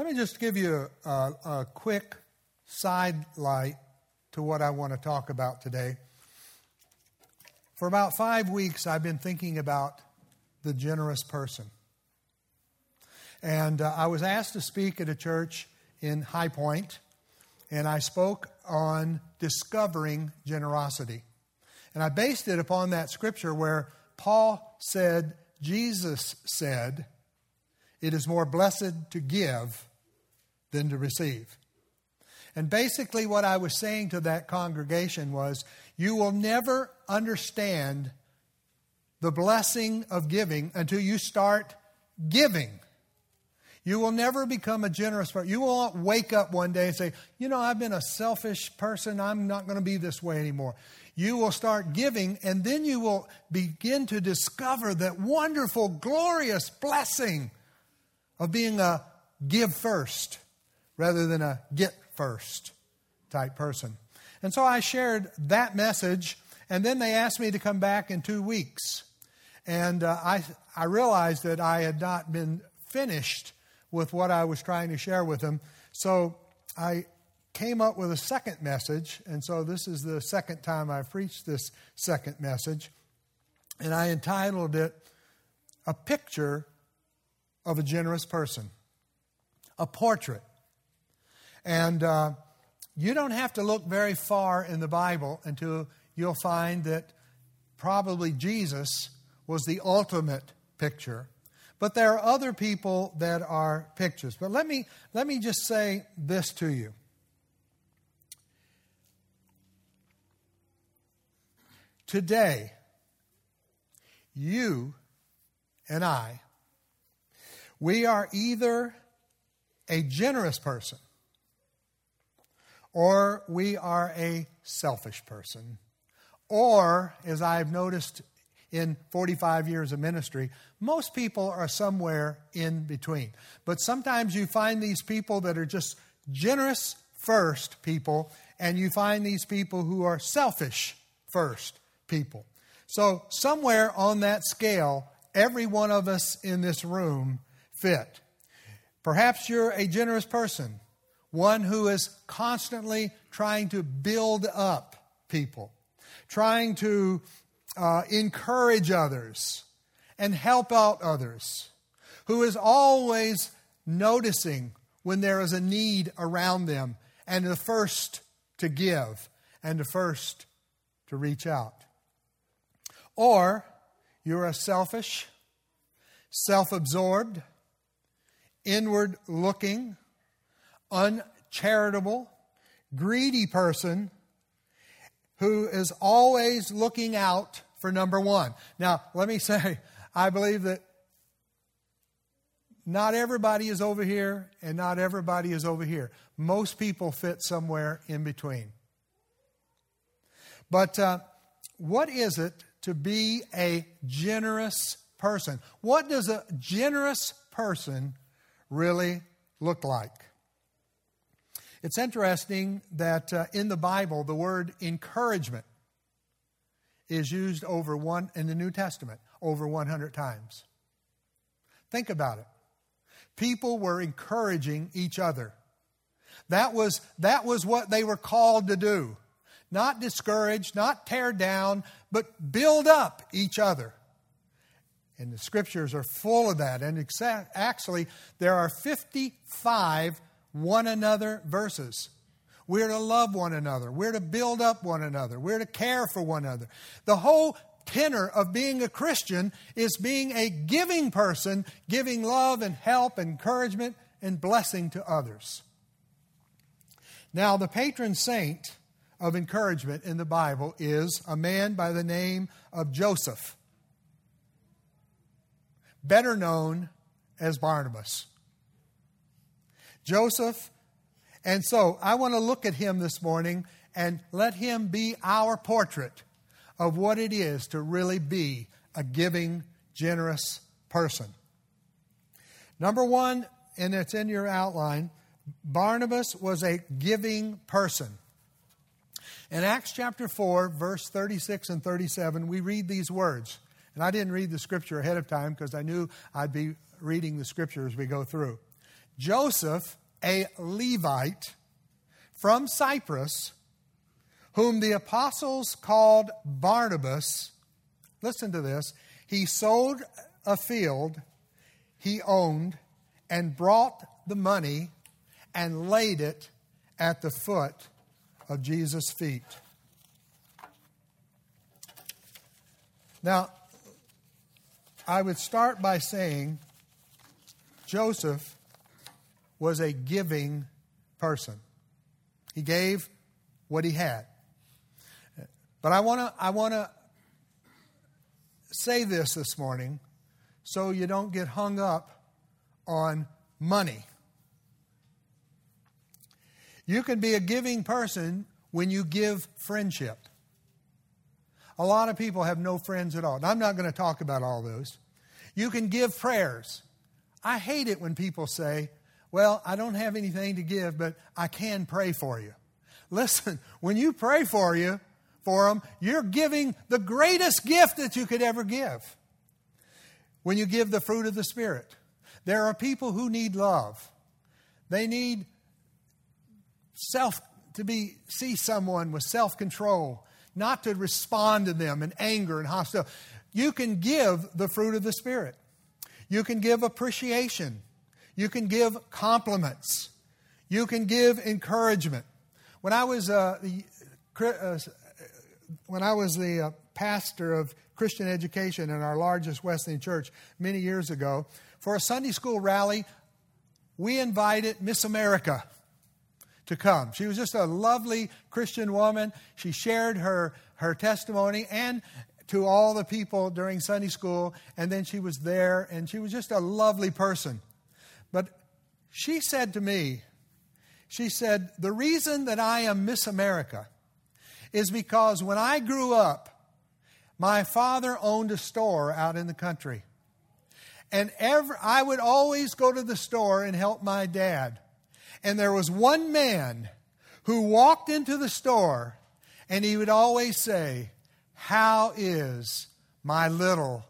Let me just give you a, a, quick sidelight to what I want to talk about today. For about five weeks, I've been thinking about the generous person. And uh, I was asked to speak at a church in High Point, and I spoke on discovering generosity. And I based it upon that scripture where Paul said, Jesus said, it is more blessed to give than to receive. And basically, what I was saying to that congregation was you will never understand the blessing of giving until you start giving. You will never become a generous person. You will not wake up one day and say, You know, I've been a selfish person. I'm not going to be this way anymore. You will start giving, and then you will begin to discover that wonderful, glorious blessing of being a give first rather than a get first type person. And so I shared that message, and then they asked me to come back in two weeks. And uh, I, I realized that I had not been finished with what I was trying to share with them. So I came up with a second message, and so this is the second time I've preached this second message. And I entitled it A Picture of a Generous Person, a portrait and uh, you don't have to look very far in the Bible until you'll find that probably Jesus was the ultimate picture. But there are other people that are pictures. But let me, let me just say this to you. Today, you and I, we are either a generous person or we are a selfish person. Or, as I've noticed in 45 years of ministry, most people are somewhere in between. But sometimes you find these people that are just generous first people, and you find these people who are selfish first people. So, somewhere on that scale, every one of us in this room fit. Perhaps you're a generous person one who is constantly trying to build up people, trying to uh, encourage others and help out others, who is always noticing when there is a need around them and the first to give and the first to reach out. Or you're a selfish, self absorbed, inward looking, uncharitable, greedy person who is always looking out for number one. Now, let me say, I believe that not everybody is over here and not everybody is over here. Most people fit somewhere in between. But uh, what is it to be a generous person? What does a generous person really look like? It's interesting that uh, in the Bible, the word encouragement is used over one, in the New Testament, over 100 times. Think about it. People were encouraging each other. That was, that was what they were called to do. Not discourage, not tear down, but build up each other. And the scriptures are full of that. And actually, there are 55 one another verses. We're to love one another. We're to build up one another. We're to care for one another. The whole tenor of being a Christian is being a giving person, giving love and help, encouragement, and blessing to others. Now, the patron saint of encouragement in the Bible is a man by the name of Joseph, better known as Barnabas. Joseph. And so I want to look at him this morning and let him be our portrait of what it is to really be a giving, generous person. Number one, and it's in your outline, Barnabas was a giving person. In Acts chapter 4, verse 36 and 37, we read these words. And I didn't read the scripture ahead of time because I knew I'd be reading the scripture as we go through. Joseph, a Levite from Cyprus, whom the apostles called Barnabas, listen to this, he sold a field he owned and brought the money and laid it at the foot of Jesus' feet. Now, I would start by saying Joseph was a giving person. He gave what he had. But I want to I want to say this this morning so you don't get hung up on money. You can be a giving person when you give friendship. A lot of people have no friends at all. And I'm not going to talk about all those. You can give prayers. I hate it when people say, Well, I don't have anything to give, but I can pray for you. Listen, when you pray for you, for them, you're giving the greatest gift that you could ever give. When you give the fruit of the Spirit, there are people who need love. They need self to be see someone with self-control, not to respond to them in anger and hostility. You can give the fruit of the Spirit. You can give appreciation. You can give compliments. You can give encouragement. When I was uh, the, uh, when I was the uh, pastor of Christian education in our largest Wesleyan church many years ago, for a Sunday school rally, we invited Miss America to come. She was just a lovely Christian woman. She shared her, her testimony and to all the people during Sunday school, and then she was there, and she was just a lovely person. She said to me, she said, The reason that I am Miss America is because when I grew up, my father owned a store out in the country. And every, I would always go to the store and help my dad. And there was one man who walked into the store and he would always say, How is my little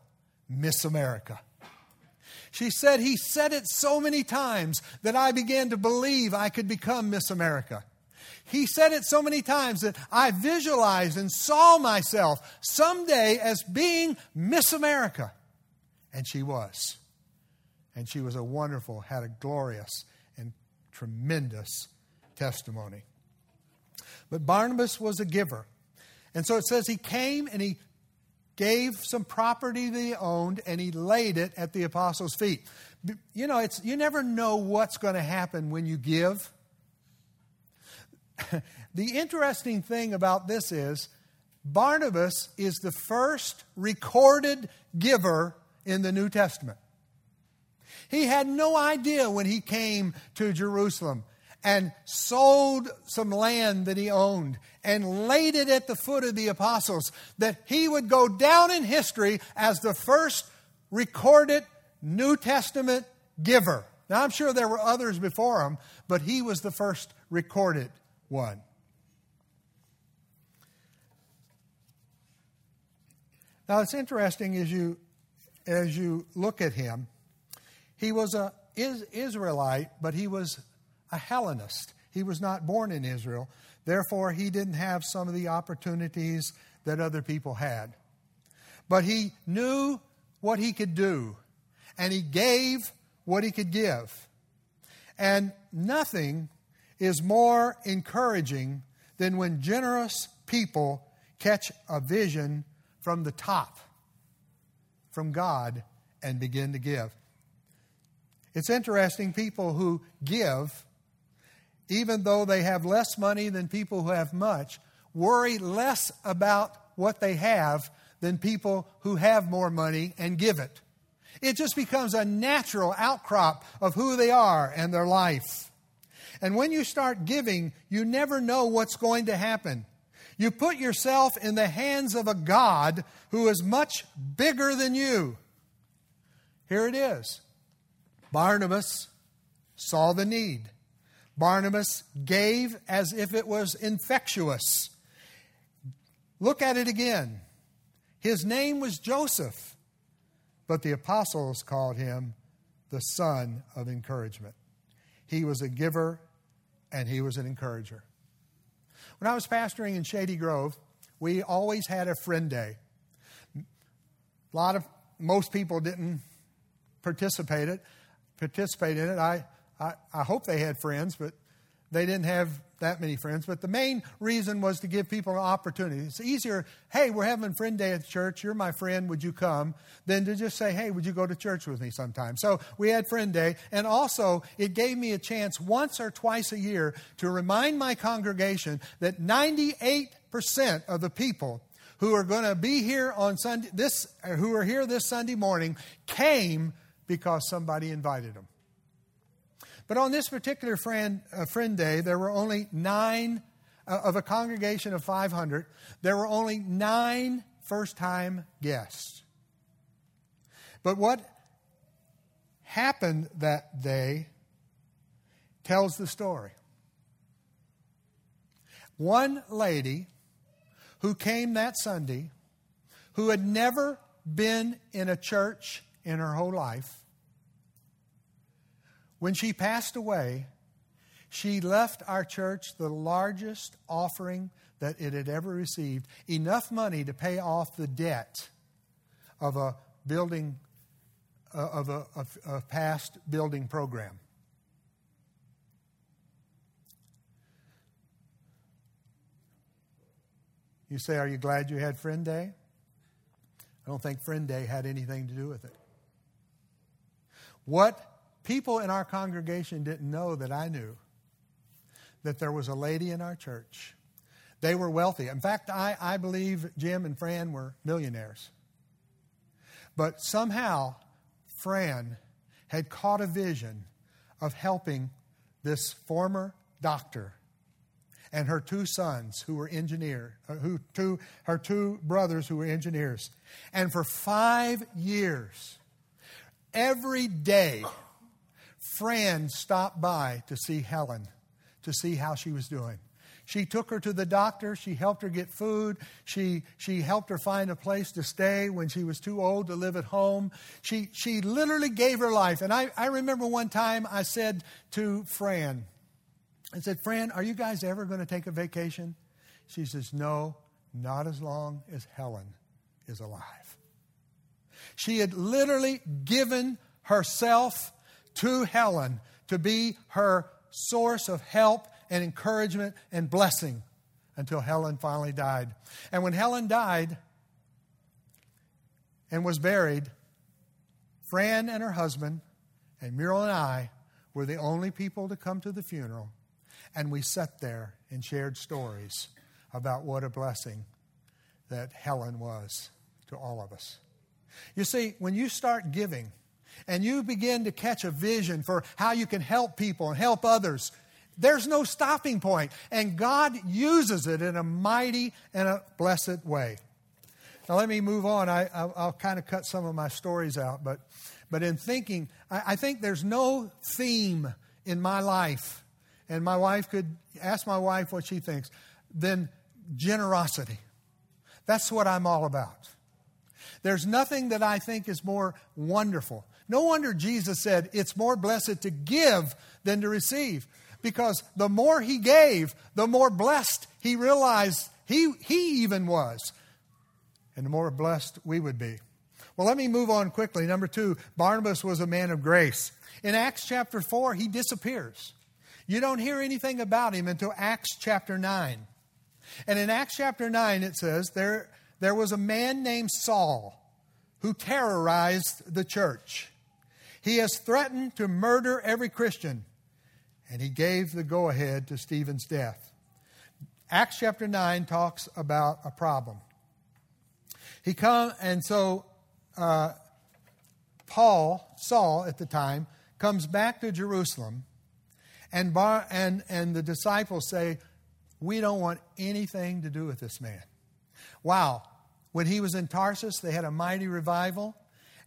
Miss America? She said he said it so many times that I began to believe I could become Miss America. He said it so many times that I visualized and saw myself someday as being Miss America. And she was. And she was a wonderful, had a glorious and tremendous testimony. But Barnabas was a giver. And so it says he came and he gave some property that he owned and he laid it at the apostles' feet. You know, it's you never know what's going to happen when you give. the interesting thing about this is Barnabas is the first recorded giver in the New Testament. He had no idea when he came to Jerusalem and sold some land that he owned and laid it at the foot of the apostles, that he would go down in history as the first recorded New Testament giver. Now, I'm sure there were others before him, but he was the first recorded one. Now, it's interesting as you, as you look at him, he was a Israelite, but he was a Hellenist. He was not born in Israel. Therefore, he didn't have some of the opportunities that other people had. But he knew what he could do, and he gave what he could give. And nothing is more encouraging than when generous people catch a vision from the top, from God, and begin to give. It's interesting, people who give even though they have less money than people who have much, worry less about what they have than people who have more money and give it. It just becomes a natural outcrop of who they are and their life. And when you start giving, you never know what's going to happen. You put yourself in the hands of a God who is much bigger than you. Here it is Barnabas saw the need. Barnabas gave as if it was infectious. Look at it again. His name was Joseph, but the apostles called him the son of encouragement. he was a giver, and he was an encourager. When I was pastoring in Shady Grove, we always had a friend day. A lot of most people didn't participate it, participate in it. I, I, I hope they had friends, but they didn't have that many friends. But the main reason was to give people an opportunity. It's easier, hey, we're having friend day at church. You're my friend. Would you come? Than to just say, hey, would you go to church with me sometime? So we had friend day. And also, it gave me a chance once or twice a year to remind my congregation that 98% of the people who are going to be here on Sunday, this, who are here this Sunday morning came because somebody invited them. But on this particular friend, uh, friend day, there were only nine, uh, of a congregation of 500, there were only nine first time guests. But what happened that day tells the story. One lady who came that Sunday, who had never been in a church in her whole life, when she passed away, she left our church the largest offering that it had ever received, enough money to pay off the debt of a building, uh, of a, of a past building program. You say, Are you glad you had Friend Day? I don't think Friend Day had anything to do with it. What people in our congregation didn't know that I knew that there was a lady in our church. They were wealthy. In fact, I, I believe Jim and Fran were millionaires. But somehow, Fran had caught a vision of helping this former doctor and her two sons who were engineers, uh, who two, her two brothers who were engineers. And for five years, every day, Fran stopped by to see Helen, to see how she was doing. She took her to the doctor. She helped her get food. She, she helped her find a place to stay when she was too old to live at home. She, she literally gave her life. And I, I remember one time I said to Fran, I said, Fran, are you guys ever going to take a vacation? She says, No, not as long as Helen is alive. She had literally given herself to Helen to be her source of help and encouragement and blessing until Helen finally died. And when Helen died and was buried, Fran and her husband and Muriel and I were the only people to come to the funeral. And we sat there and shared stories about what a blessing that Helen was to all of us. You see, when you start giving, and you begin to catch a vision for how you can help people and help others, there's no stopping point. And God uses it in a mighty and a blessed way. Now, let me move on. I, will kind of cut some of my stories out, but, but in thinking, I, I think there's no theme in my life, and my wife could ask my wife what she thinks, than generosity. That's what I'm all about. There's nothing that I think is more wonderful no wonder Jesus said, It's more blessed to give than to receive. Because the more he gave, the more blessed he realized he, he even was. And the more blessed we would be. Well, let me move on quickly. Number two, Barnabas was a man of grace. In Acts chapter 4, he disappears. You don't hear anything about him until Acts chapter 9. And in Acts chapter 9, it says, There, there was a man named Saul who terrorized the church. He has threatened to murder every Christian, and he gave the go ahead to Stephen's death. Acts chapter 9 talks about a problem. He come and so uh, Paul, Saul at the time, comes back to Jerusalem, and, Bar, and, and the disciples say, We don't want anything to do with this man. Wow. When he was in Tarsus, they had a mighty revival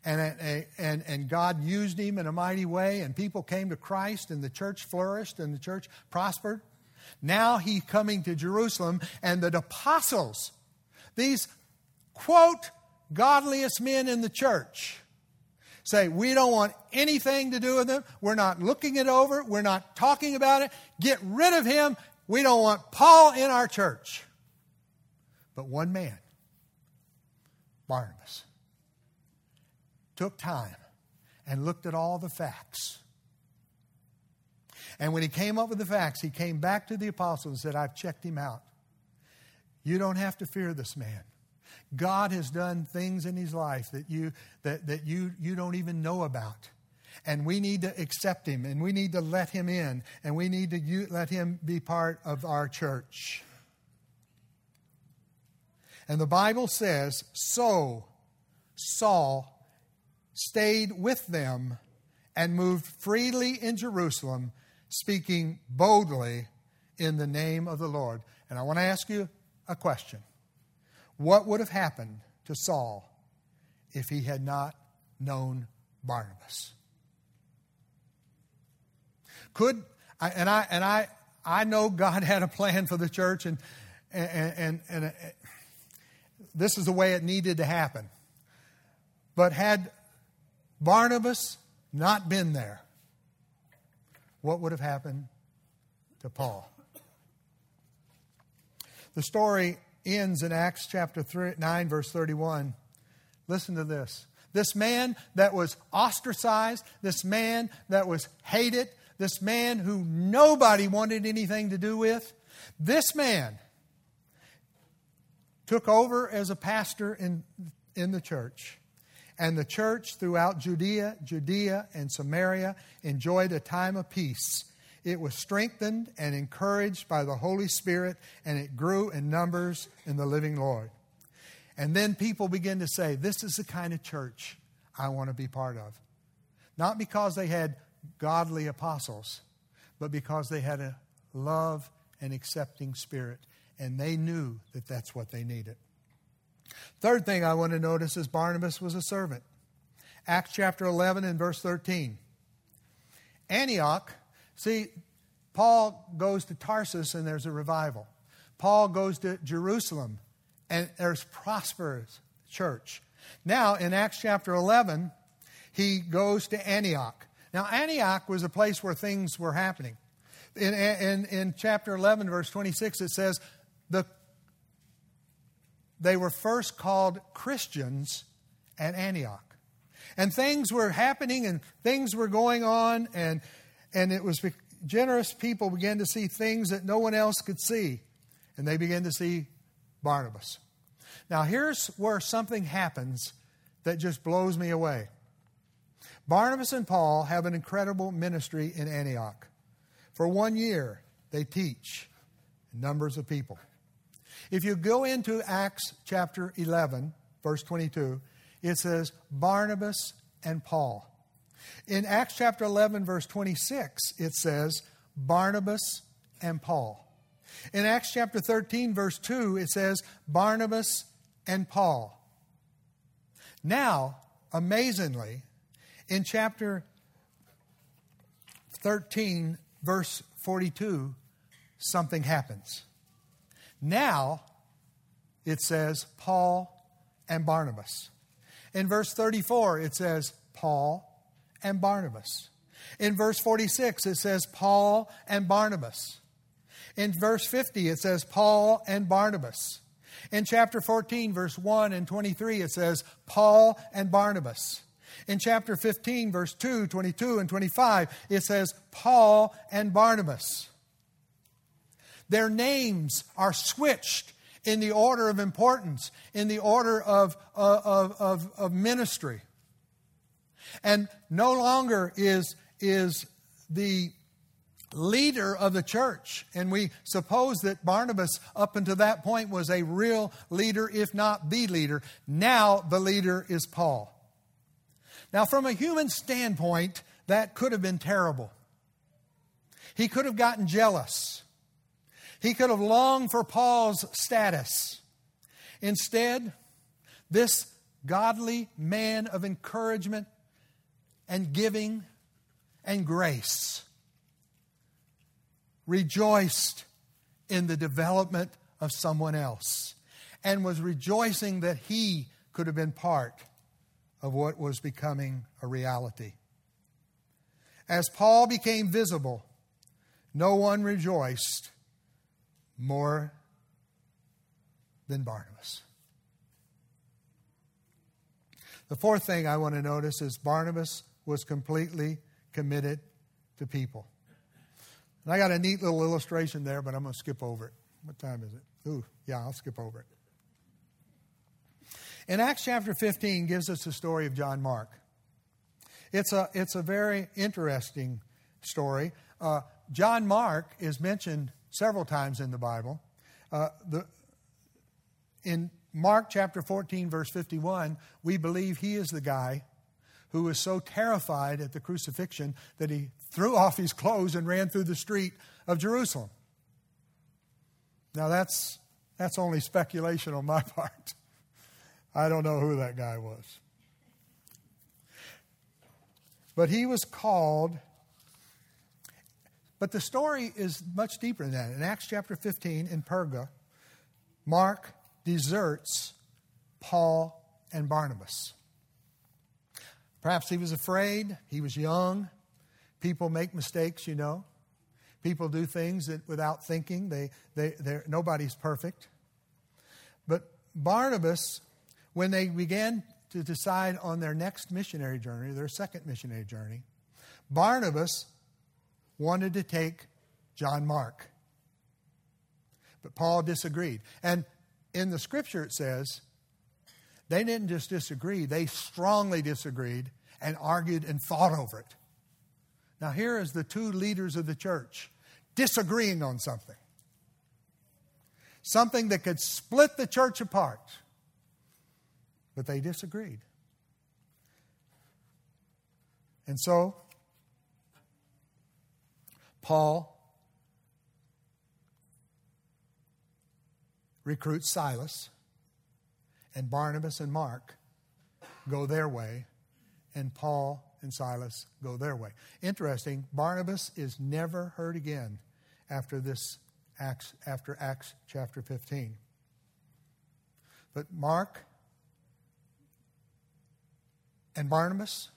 and, and, and God used him in a mighty way, and people came to Christ, and the church flourished, and the church prospered. Now he's coming to Jerusalem, and the apostles, these quote, godliest men in the church, say, We don't want anything to do with him. We're not looking it over. We're not talking about it. Get rid of him. We don't want Paul in our church. But one man, Barnabas, took time and looked at all the facts. And when he came up with the facts, he came back to the apostles and said, I've checked him out. You don't have to fear this man. God has done things in his life that you that, that you, you don't even know about. And we need to accept him and we need to let him in and we need to let him be part of our church. And the Bible says, So Saul stayed with them and moved freely in Jerusalem, speaking boldly in the name of the Lord. And I want to ask you a question What would have happened to Saul if he had not known Barnabas? Could, and I, and I, I know God had a plan for the church, and, and, and, and uh, this is the way it needed to happen. But had Barnabas not been there, what would have happened to Paul? The story ends in Acts chapter 3, 9, verse 31. Listen to this. This man that was ostracized, this man that was hated, this man who nobody wanted anything to do with, this man took over as a pastor in, in the church. And the church throughout Judea, Judea, and Samaria enjoyed a time of peace. It was strengthened and encouraged by the Holy Spirit, and it grew in numbers in the living Lord. And then people begin to say, This is the kind of church I want to be part of. Not because they had godly apostles, but because they had a love and accepting spirit, and they knew that that's what they needed. Third thing I want to notice is Barnabas was a servant. Acts chapter 11 and verse 13. Antioch, see, Paul goes to Tarsus and there's a revival. Paul goes to Jerusalem and there's prosperous church. Now, in Acts chapter 11, he goes to Antioch. Now, Antioch was a place where things were happening. In, in, in chapter 11, verse 26, it says, the they were first called Christians at Antioch. And things were happening and things were going on, and, and it was generous people began to see things that no one else could see. And they began to see Barnabas. Now, here's where something happens that just blows me away. Barnabas and Paul have an incredible ministry in Antioch. For one year, they teach numbers of people. If you go into Acts chapter 11, verse 22, it says Barnabas and Paul. In Acts chapter 11, verse 26, it says Barnabas and Paul. In Acts chapter 13, verse 2, it says Barnabas and Paul. Now, amazingly, in chapter 13, verse 42, something happens. Now, it says Paul and Barnabas. In verse 34, it says Paul and Barnabas. In verse 46, it says Paul and Barnabas. In verse 50, it says Paul and Barnabas. In chapter 14, verse 1 and 23, it says Paul and Barnabas. In chapter 15, verse 2, 22, and 25, it says Paul and Barnabas. Their names are switched in the order of importance, in the order of, of, of, of ministry. And no longer is, is the leader of the church. And we suppose that Barnabas, up until that point, was a real leader, if not the leader. Now the leader is Paul. Now, from a human standpoint, that could have been terrible. He could have gotten jealous. He could have longed for Paul's status. Instead, this godly man of encouragement and giving and grace rejoiced in the development of someone else and was rejoicing that he could have been part of what was becoming a reality. As Paul became visible, no one rejoiced more than Barnabas. The fourth thing I want to notice is Barnabas was completely committed to people. And I got a neat little illustration there, but I'm going to skip over it. What time is it? Ooh, yeah, I'll skip over it. In Acts chapter 15 gives us the story of John Mark. It's a, it's a very interesting story. Uh, John Mark is mentioned several times in the Bible. Uh, the, in Mark chapter 14, verse 51, we believe he is the guy who was so terrified at the crucifixion that he threw off his clothes and ran through the street of Jerusalem. Now, that's, that's only speculation on my part. I don't know who that guy was. But he was called. But the story is much deeper than that. In Acts chapter 15, in Perga, Mark deserts Paul and Barnabas. Perhaps he was afraid, he was young. People make mistakes, you know. People do things that without thinking, they, they, nobody's perfect. But Barnabas when they began to decide on their next missionary journey, their second missionary journey, Barnabas wanted to take John Mark. But Paul disagreed. And in the scripture it says, they didn't just disagree, they strongly disagreed and argued and fought over it. Now, here is the two leaders of the church disagreeing on something. Something that could split the church apart. But they disagreed. And so, Paul recruits Silas, and Barnabas and Mark go their way, and Paul and Silas go their way. Interesting, Barnabas is never heard again after this Acts, after Acts chapter 15. But Mark and Barnabas,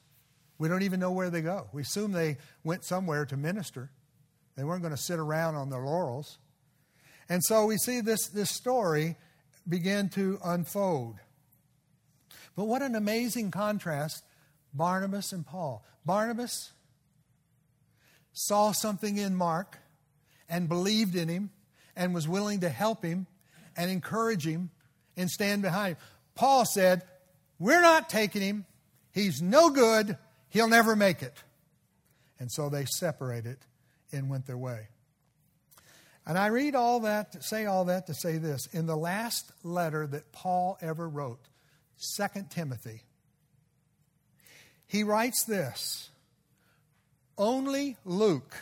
we don't even know where they go. We assume they went somewhere to minister. They weren't going to sit around on their laurels. And so we see this, this story begin to unfold. But what an amazing contrast Barnabas and Paul. Barnabas saw something in Mark and believed in him and was willing to help him and encourage him and stand behind him. Paul said, We're not taking him. He's no good. He'll never make it. And so they separated and went their way. And I read all that, say all that to say this. In the last letter that Paul ever wrote, 2 Timothy, he writes this Only Luke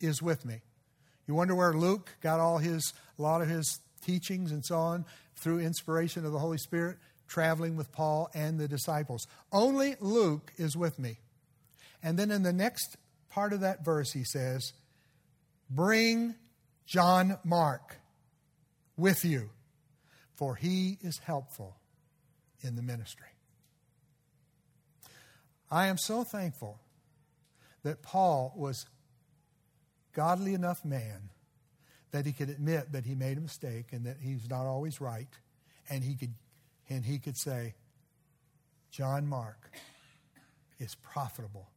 is with me. You wonder where Luke got all his, a lot of his teachings and so on through inspiration of the Holy Spirit? traveling with Paul and the disciples. Only Luke is with me. And then in the next part of that verse, he says, Bring John Mark with you, for he is helpful in the ministry. I am so thankful that Paul was godly enough man that he could admit that he made a mistake and that he's not always right, and he could and he could say, John Mark is profitable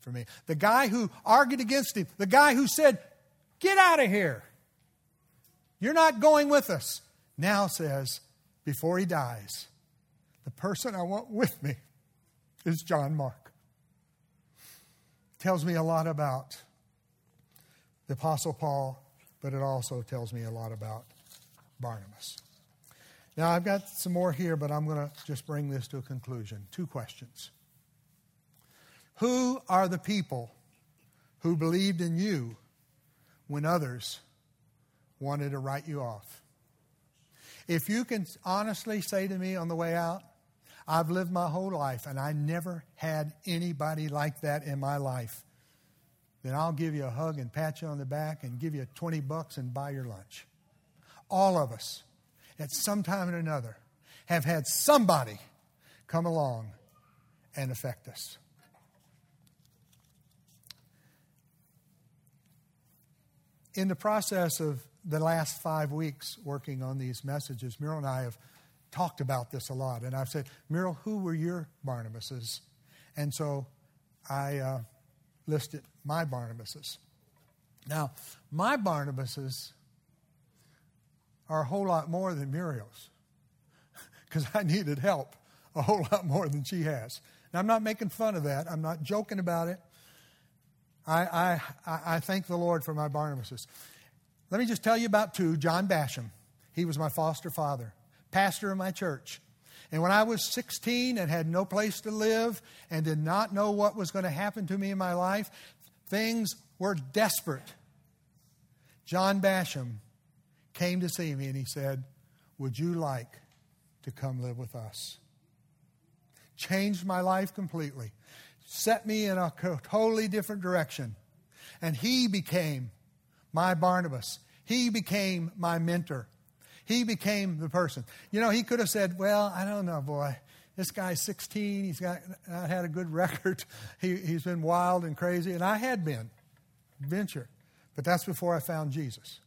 for me. The guy who argued against him, the guy who said, Get out of here. You're not going with us. Now says, before he dies, the person I want with me is John Mark. Tells me a lot about the Apostle Paul, but it also tells me a lot about Barnabas. Now, I've got some more here, but I'm going to just bring this to a conclusion. Two questions. Who are the people who believed in you when others wanted to write you off? If you can honestly say to me on the way out, I've lived my whole life and I never had anybody like that in my life, then I'll give you a hug and pat you on the back and give you 20 bucks and buy your lunch. All of us at some time or another have had somebody come along and affect us. In the process of the last five weeks working on these messages, Muriel and I have talked about this a lot. And I've said, Muriel, who were your Barnabases? And so I uh, listed my Barnabases. Now, my Barnabases are a whole lot more than Muriel's because I needed help a whole lot more than she has. Now, I'm not making fun of that, I'm not joking about it. I, I, I thank the Lord for my Barnabases. Let me just tell you about two John Basham. He was my foster father, pastor of my church. And when I was 16 and had no place to live and did not know what was going to happen to me in my life, things were desperate. John Basham came to see me and he said, Would you like to come live with us? Changed my life completely, set me in a totally different direction. And he became my Barnabas. He became my mentor. He became the person. You know, he could have said, Well, I don't know, boy. This guy's 16. He's got not had a good record. He, he's been wild and crazy. And I had been. Venture. But that's before I found Jesus.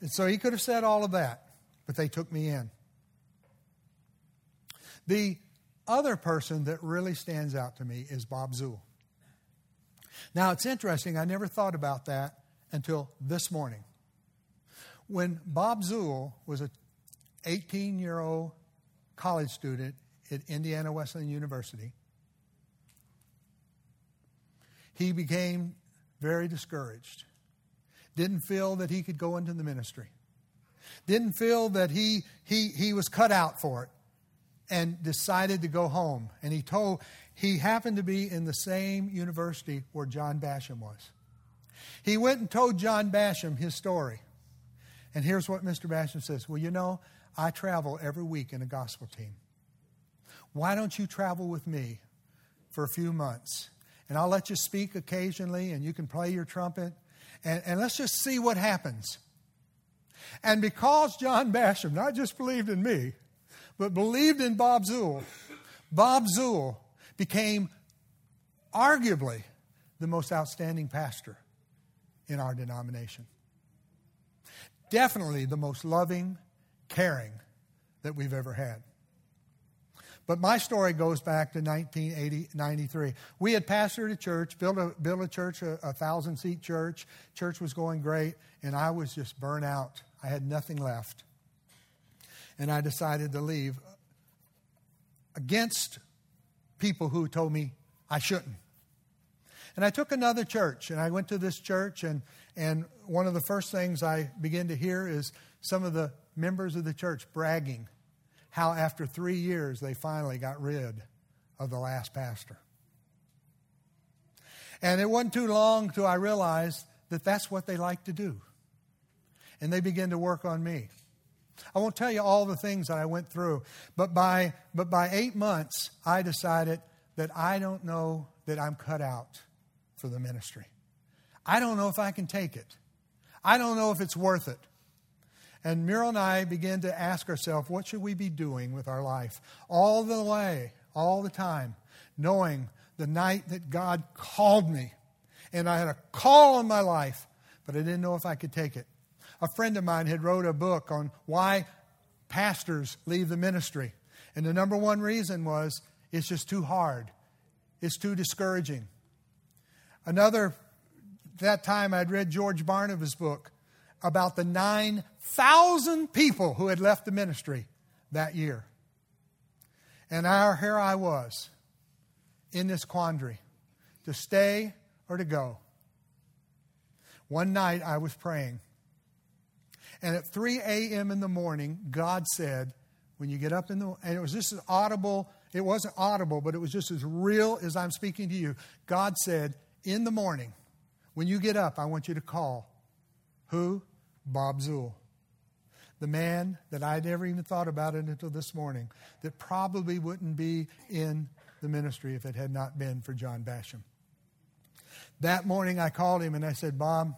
And so he could have said all of that, but they took me in. The other person that really stands out to me is Bob Zuhl. Now, it's interesting, I never thought about that until this morning. When Bob Zuhl was an 18 year old college student at Indiana Wesleyan University, he became very discouraged. Didn't feel that he could go into the ministry. Didn't feel that he, he, he was cut out for it and decided to go home. And he told, he happened to be in the same university where John Basham was. He went and told John Basham his story. And here's what Mr. Basham says Well, you know, I travel every week in a gospel team. Why don't you travel with me for a few months? And I'll let you speak occasionally, and you can play your trumpet, and, and let's just see what happens. And because John Basham not just believed in me, but believed in Bob Zuhl, Bob Zuhl became arguably the most outstanding pastor in our denomination. Definitely the most loving, caring that we've ever had. But my story goes back to 1993. We had pastored a church, built a, built a church, a, a thousand seat church. Church was going great, and I was just burnt out. I had nothing left. And I decided to leave against people who told me I shouldn't. And I took another church, and I went to this church, and, and one of the first things I began to hear is some of the members of the church bragging how after three years they finally got rid of the last pastor. And it wasn't too long till I realized that that's what they like to do. And they began to work on me. I won't tell you all the things that I went through, but by, but by eight months, I decided that I don't know that I'm cut out for the ministry. I don't know if I can take it. I don't know if it's worth it. And Muriel and I began to ask ourselves, what should we be doing with our life? All the way, all the time, knowing the night that God called me. And I had a call on my life, but I didn't know if I could take it. A friend of mine had wrote a book on why pastors leave the ministry. And the number one reason was it's just too hard. It's too discouraging. Another, that time I'd read George Barnabas' book about the 9,000 people who had left the ministry that year. And our, here I was in this quandary to stay or to go. One night I was praying. And at 3 a.m. in the morning, God said, when you get up in the, and it was just as audible, it wasn't audible, but it was just as real as I'm speaking to you. God said, in the morning, when you get up, I want you to call. Who? Bob Zuhl. The man that I'd never even thought about it until this morning, that probably wouldn't be in the ministry if it had not been for John Basham. That morning I called him and I said, Bob,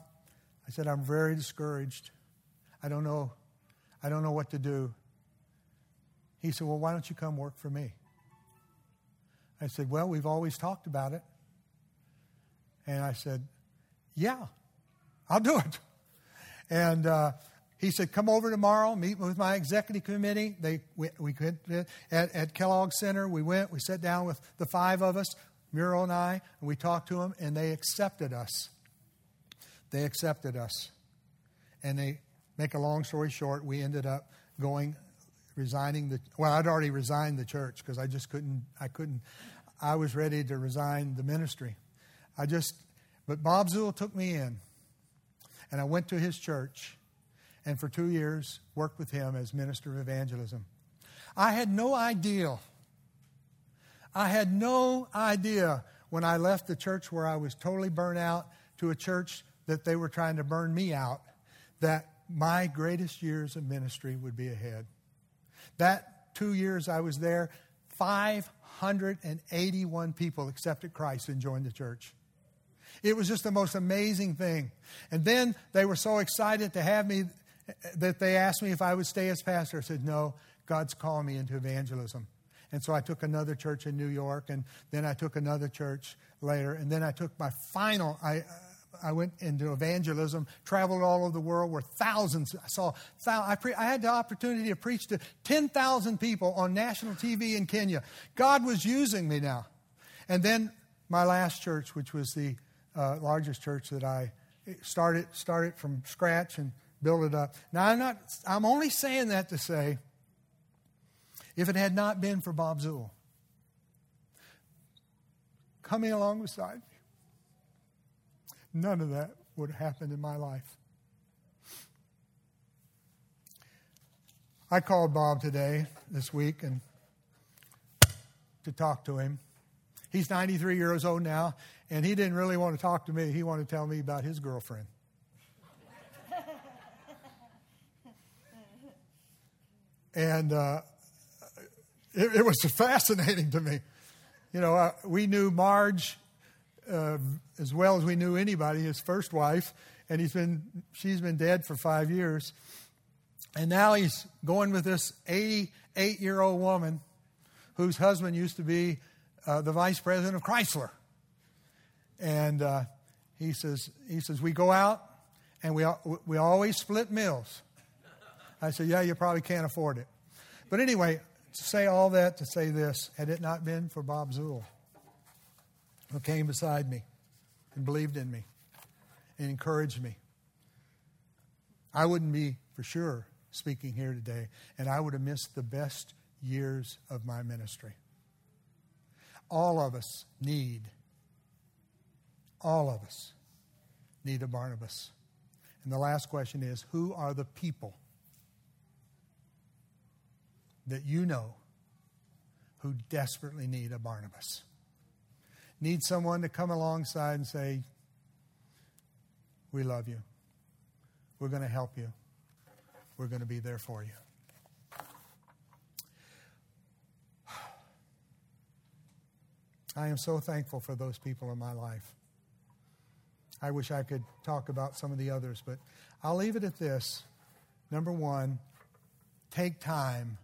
I said, I'm very discouraged. I don't know. I don't know what to do. He said, Well, why don't you come work for me? I said, Well, we've always talked about it. And I said, Yeah, I'll do it. And uh, he said, Come over tomorrow, meet with my executive committee. They, we, we could, at, at Kellogg Center, we went, we sat down with the five of us, Muriel and I, and we talked to them, and they accepted us. They accepted us. And they, make a long story short, we ended up going, resigning the, well, I'd already resigned the church because I just couldn't, I couldn't, I was ready to resign the ministry. I just, but Bob Zuhl took me in, and I went to his church, and for two years worked with him as minister of evangelism. I had no idea. I had no idea when I left the church where I was totally burnt out to a church that they were trying to burn me out that my greatest years of ministry would be ahead. That two years I was there, 581 people accepted Christ and joined the church. It was just the most amazing thing. And then they were so excited to have me that they asked me if I would stay as pastor. I said, No, God's calling me into evangelism. And so I took another church in New York, and then I took another church later, and then I took my final. I, I went into evangelism, traveled all over the world where thousands, I saw, I, pre, I had the opportunity to preach to 10,000 people on national TV in Kenya. God was using me now. And then my last church, which was the uh, largest church that I started, started from scratch and built it up. Now, I'm, not, I'm only saying that to say, if it had not been for Bob Zuhl coming along beside me, None of that would have happened in my life. I called Bob today, this week, and to talk to him. He's 93 years old now, and he didn't really want to talk to me. He wanted to tell me about his girlfriend. and uh, it, it, was fascinating to me. You know, uh, we knew Marge uh, as well as we knew anybody, his first wife, and he's been, she's been dead for five years. And now he's going with this 88 year old woman whose husband used to be uh, the vice president of Chrysler. And uh, he, says, he says, We go out and we, we always split meals. I said, Yeah, you probably can't afford it. But anyway, to say all that to say this had it not been for Bob Zuhl, who came beside me and believed in me and encouraged me. I wouldn't be for sure speaking here today, and I would have missed the best years of my ministry. All of us need, all of us need a Barnabas. And the last question is who are the people that you know who desperately need a Barnabas? Need someone to come alongside and say, We love you. We're going to help you. We're going to be there for you. I am so thankful for those people in my life. I wish I could talk about some of the others, but I'll leave it at this. Number one, take time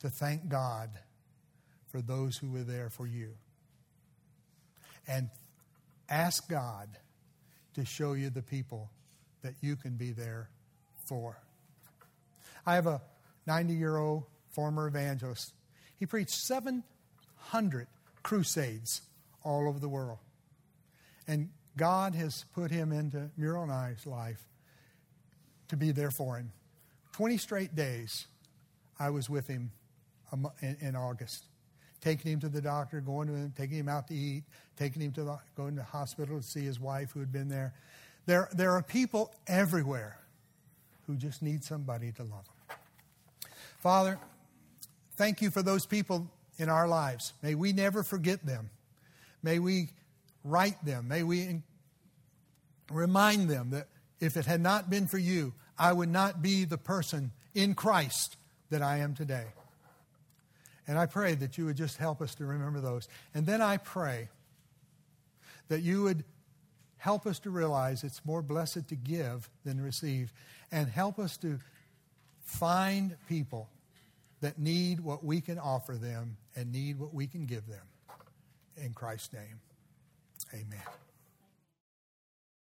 to thank God for those who were there for you and ask God to show you the people that you can be there for. I have a 90 year old former evangelist. He preached 700 crusades all over the world. And God has put him into Muriel and I's life to be there for him. 20 straight days I was with him in August taking him to the doctor, going to him, taking him out to eat, taking him to the, going to the hospital to see his wife who had been there. There, there are people everywhere who just need somebody to love them. Father, thank you for those people in our lives. May we never forget them. May we write them. May we remind them that if it had not been for you, I would not be the person in Christ that I am today. And I pray that you would just help us to remember those. And then I pray that you would help us to realize it's more blessed to give than receive, and help us to find people that need what we can offer them and need what we can give them. In Christ's name, amen.